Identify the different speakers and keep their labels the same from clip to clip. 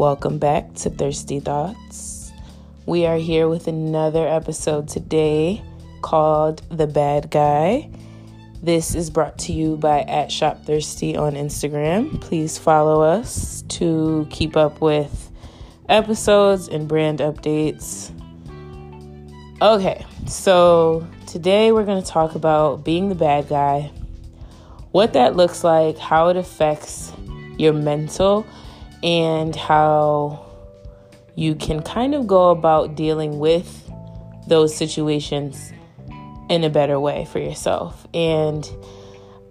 Speaker 1: Welcome back to Thirsty Thoughts. We are here with another episode today called The Bad Guy. This is brought to you by at Shop Thirsty on Instagram. Please follow us to keep up with episodes and brand updates. Okay, so today we're going to talk about being the bad guy, what that looks like, how it affects your mental and how you can kind of go about dealing with those situations in a better way for yourself. And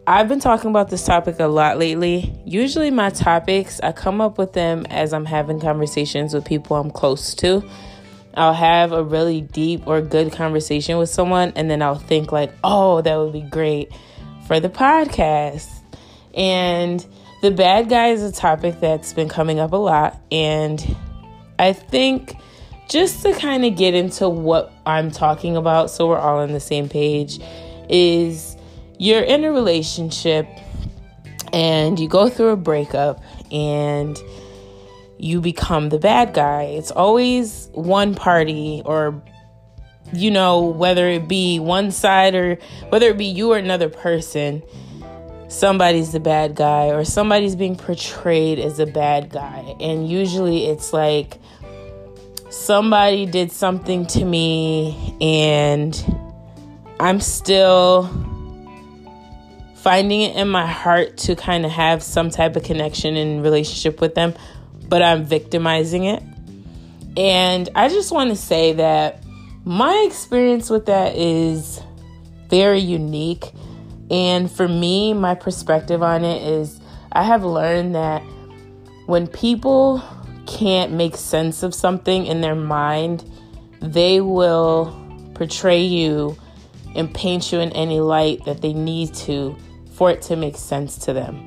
Speaker 1: I've been talking about this topic a lot lately. Usually, my topics, I come up with them as I'm having conversations with people I'm close to. I'll have a really deep or good conversation with someone, and then I'll think, like, oh, that would be great for the podcast. And the bad guy is a topic that's been coming up a lot. And I think just to kind of get into what I'm talking about so we're all on the same page is you're in a relationship and you go through a breakup and you become the bad guy. It's always one party or you know whether it be one side or whether it be you or another person somebody's the bad guy or somebody's being portrayed as a bad guy. And usually it's like somebody did something to me and I'm still finding it in my heart to kind of have some type of connection and relationship with them, but I'm victimizing it. And I just want to say that my experience with that is very unique and for me, my perspective on it is I have learned that when people can't make sense of something in their mind, they will portray you and paint you in any light that they need to for it to make sense to them.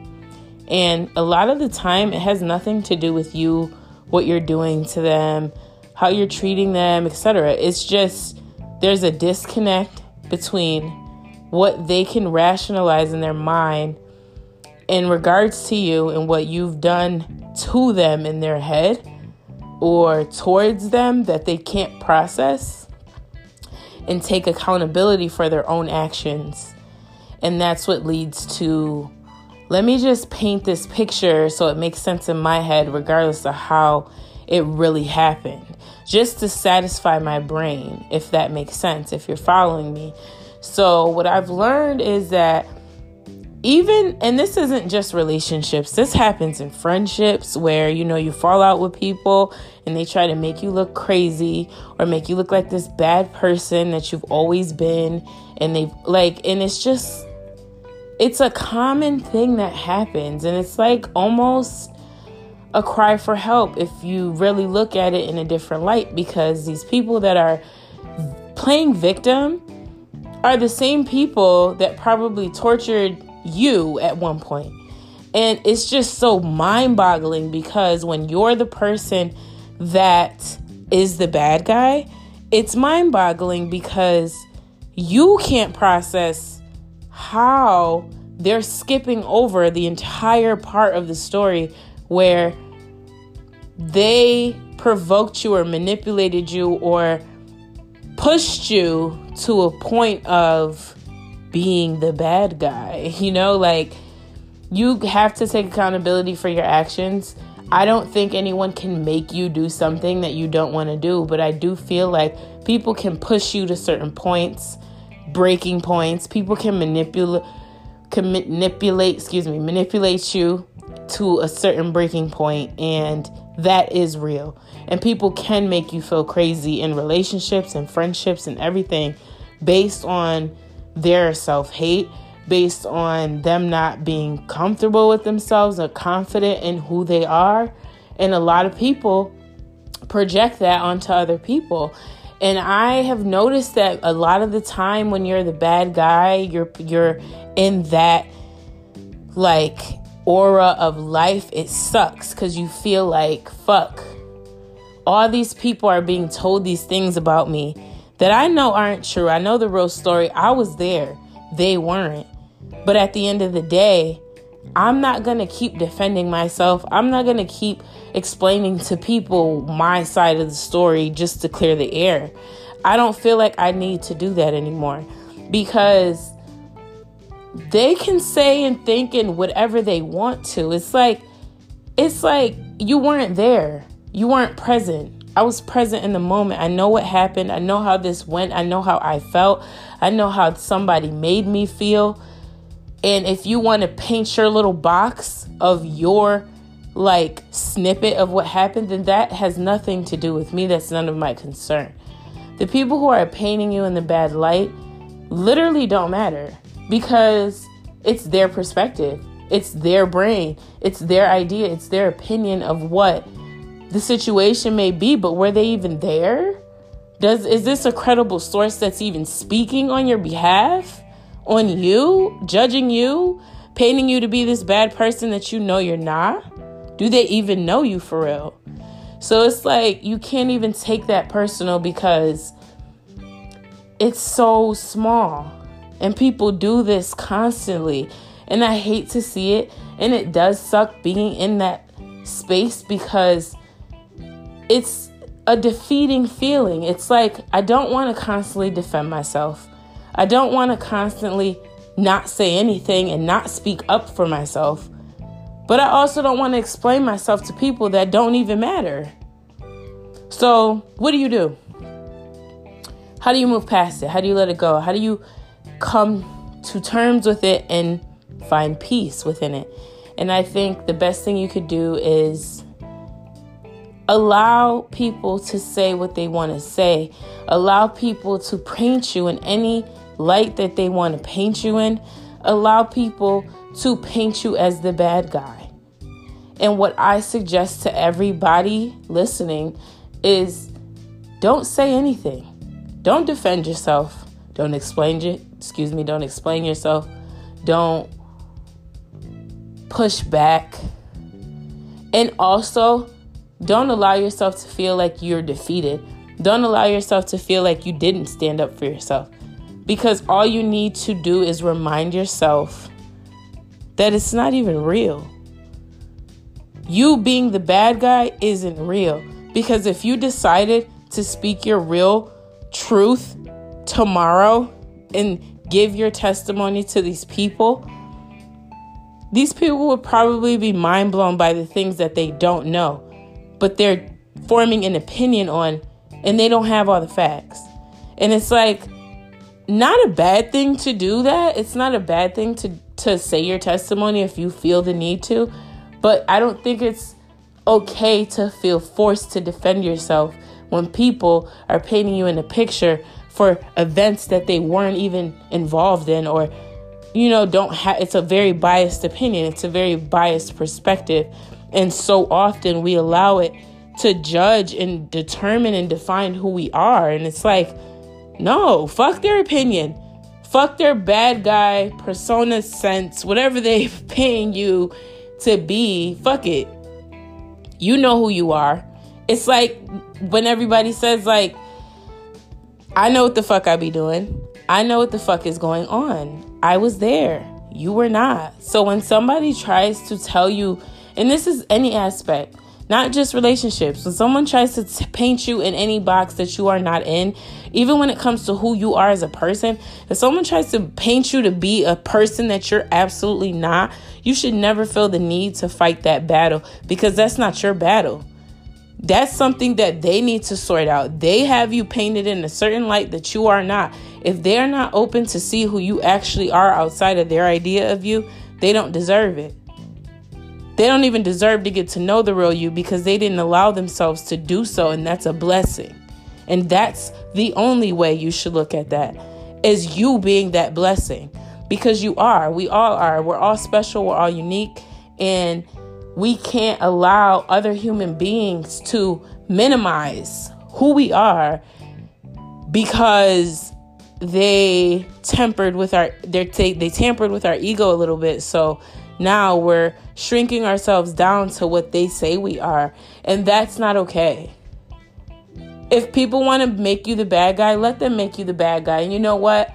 Speaker 1: And a lot of the time, it has nothing to do with you, what you're doing to them, how you're treating them, etc. It's just there's a disconnect between what they can rationalize in their mind in regards to you and what you've done to them in their head or towards them that they can't process and take accountability for their own actions. And that's what leads to let me just paint this picture so it makes sense in my head, regardless of how it really happened, just to satisfy my brain, if that makes sense, if you're following me. So, what I've learned is that even, and this isn't just relationships, this happens in friendships where, you know, you fall out with people and they try to make you look crazy or make you look like this bad person that you've always been. And they've like, and it's just, it's a common thing that happens. And it's like almost a cry for help if you really look at it in a different light because these people that are playing victim are the same people that probably tortured you at one point. And it's just so mind boggling because when you're the person that is the bad guy, it's mind boggling because you can't process how they're skipping over the entire part of the story where they provoked you or manipulated you or pushed you to a point of being the bad guy. You know, like you have to take accountability for your actions. I don't think anyone can make you do something that you don't want to do, but I do feel like people can push you to certain points, breaking points. People can manipulate can manipulate, excuse me, manipulate you to a certain breaking point and that is real. And people can make you feel crazy in relationships and friendships and everything based on their self hate, based on them not being comfortable with themselves or confident in who they are. And a lot of people project that onto other people. And I have noticed that a lot of the time when you're the bad guy, you're you're in that like aura of life, it sucks because you feel like, fuck, all these people are being told these things about me that I know aren't true. I know the real story. I was there, they weren't. But at the end of the day, I'm not going to keep defending myself. I'm not going to keep explaining to people my side of the story just to clear the air. I don't feel like I need to do that anymore because they can say and think and whatever they want to. It's like it's like you weren't there. You weren't present. I was present in the moment. I know what happened. I know how this went. I know how I felt. I know how somebody made me feel. And if you want to paint your little box of your like snippet of what happened, then that has nothing to do with me. That's none of my concern. The people who are painting you in the bad light literally don't matter because it's their perspective, it's their brain, it's their idea, it's their opinion of what the situation may be, but were they even there? Does is this a credible source that's even speaking on your behalf? On you, judging you, painting you to be this bad person that you know you're not? Do they even know you for real? So it's like you can't even take that personal because it's so small. And people do this constantly. And I hate to see it. And it does suck being in that space because it's a defeating feeling. It's like I don't want to constantly defend myself. I don't want to constantly not say anything and not speak up for myself. But I also don't want to explain myself to people that don't even matter. So, what do you do? How do you move past it? How do you let it go? How do you come to terms with it and find peace within it? And I think the best thing you could do is allow people to say what they want to say, allow people to paint you in any light that they want to paint you in, allow people to paint you as the bad guy. And what I suggest to everybody listening is don't say anything. Don't defend yourself. Don't explain it. Excuse me. Don't explain yourself. Don't push back. And also, don't allow yourself to feel like you're defeated. Don't allow yourself to feel like you didn't stand up for yourself. Because all you need to do is remind yourself that it's not even real. You being the bad guy isn't real. Because if you decided to speak your real truth tomorrow and give your testimony to these people, these people would probably be mind blown by the things that they don't know, but they're forming an opinion on and they don't have all the facts. And it's like not a bad thing to do that. It's not a bad thing to to say your testimony if you feel the need to, but I don't think it's okay to feel forced to defend yourself when people are painting you in a picture for events that they weren't even involved in or you know don't have it's a very biased opinion. It's a very biased perspective. And so often we allow it to judge and determine and define who we are. And it's like no fuck their opinion. Fuck their bad guy persona sense whatever they're paying you to be. Fuck it. You know who you are. It's like when everybody says like I know what the fuck I be doing. I know what the fuck is going on. I was there. You were not. So when somebody tries to tell you, and this is any aspect, not just relationships, when someone tries to t- paint you in any box that you are not in, even when it comes to who you are as a person, if someone tries to paint you to be a person that you're absolutely not, you should never feel the need to fight that battle because that's not your battle. That's something that they need to sort out. They have you painted in a certain light that you are not. If they're not open to see who you actually are outside of their idea of you, they don't deserve it. They don't even deserve to get to know the real you because they didn't allow themselves to do so, and that's a blessing. And that's the only way you should look at that is you being that blessing because you are. We all are. We're all special, we're all unique, and we can't allow other human beings to minimize who we are because they tempered with our they they tampered with our ego a little bit. So now we're shrinking ourselves down to what they say we are and that's not okay. If people want to make you the bad guy let them make you the bad guy. And you know what?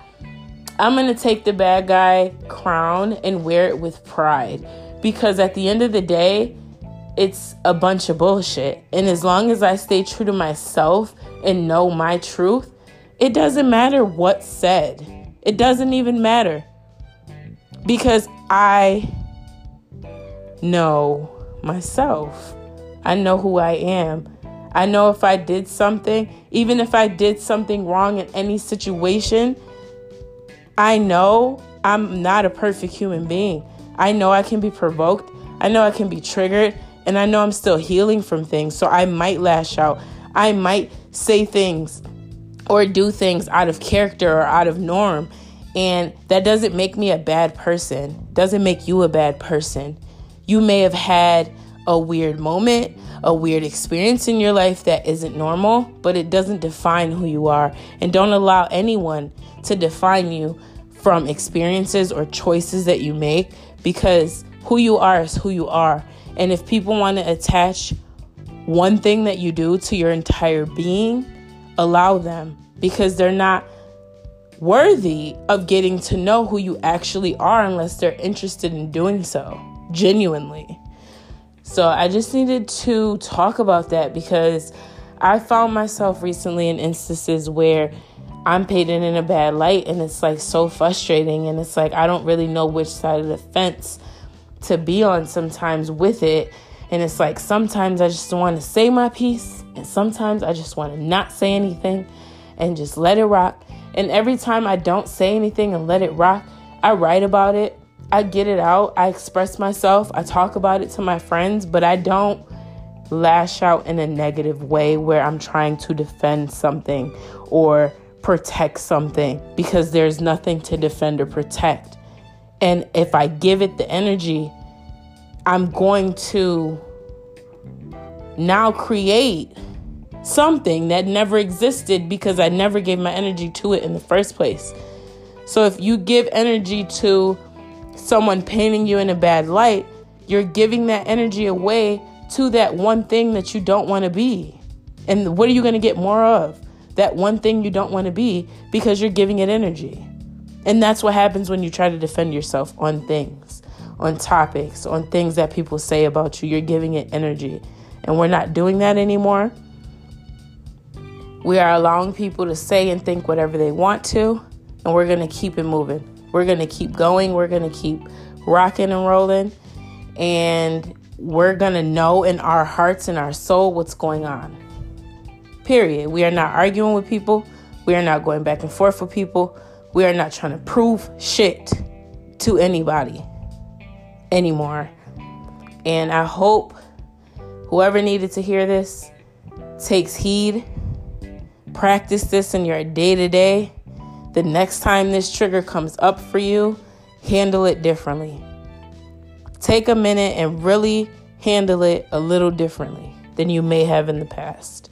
Speaker 1: I'm to take the bad guy crown and wear it with pride because at the end of the day, it's a bunch of bullshit. And as long as I stay true to myself and know my truth, it doesn't matter what's said. It doesn't even matter because I know myself. I know who I am. I know if I did something, even if I did something wrong in any situation, I know I'm not a perfect human being. I know I can be provoked. I know I can be triggered. And I know I'm still healing from things. So I might lash out. I might say things or do things out of character or out of norm. And that doesn't make me a bad person, doesn't make you a bad person. You may have had a weird moment, a weird experience in your life that isn't normal, but it doesn't define who you are. And don't allow anyone to define you from experiences or choices that you make because who you are is who you are. And if people want to attach one thing that you do to your entire being, allow them because they're not worthy of getting to know who you actually are unless they're interested in doing so genuinely. So I just needed to talk about that because I found myself recently in instances where I'm painted in a bad light and it's like so frustrating and it's like I don't really know which side of the fence to be on sometimes with it. And it's like sometimes I just want to say my piece and sometimes I just want to not say anything and just let it rock. And every time I don't say anything and let it rock, I write about it I get it out. I express myself. I talk about it to my friends, but I don't lash out in a negative way where I'm trying to defend something or protect something because there's nothing to defend or protect. And if I give it the energy, I'm going to now create something that never existed because I never gave my energy to it in the first place. So if you give energy to someone painting you in a bad light, you're giving that energy away to that one thing that you don't want to be. And what are you going to get more of? That one thing you don't want to be because you're giving it energy. And that's what happens when you try to defend yourself on things, on topics, on things that people say about you. You're giving it energy. And we're not doing that anymore. We are allowing people to say and think whatever they want to, and we're going to keep it moving. We're going to keep going. We're going to keep rocking and rolling. And we're going to know in our hearts and our soul what's going on. Period. We are not arguing with people. We are not going back and forth with people. We are not trying to prove shit to anybody anymore. And I hope whoever needed to hear this takes heed. Practice this in your day to day the next time this trigger comes up for you, handle it differently. Take a minute and really handle it a little differently than you may have in the past.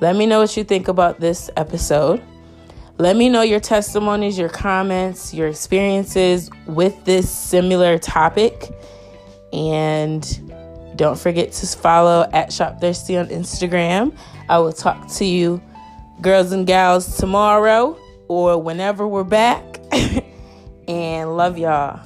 Speaker 1: Let me know what you think about this episode. Let me know your testimonies, your comments, your experiences with this similar topic. And don't forget to follow at Shop Thirsty on Instagram. I will talk to you, girls and gals, tomorrow or whenever we're back. and love y'all.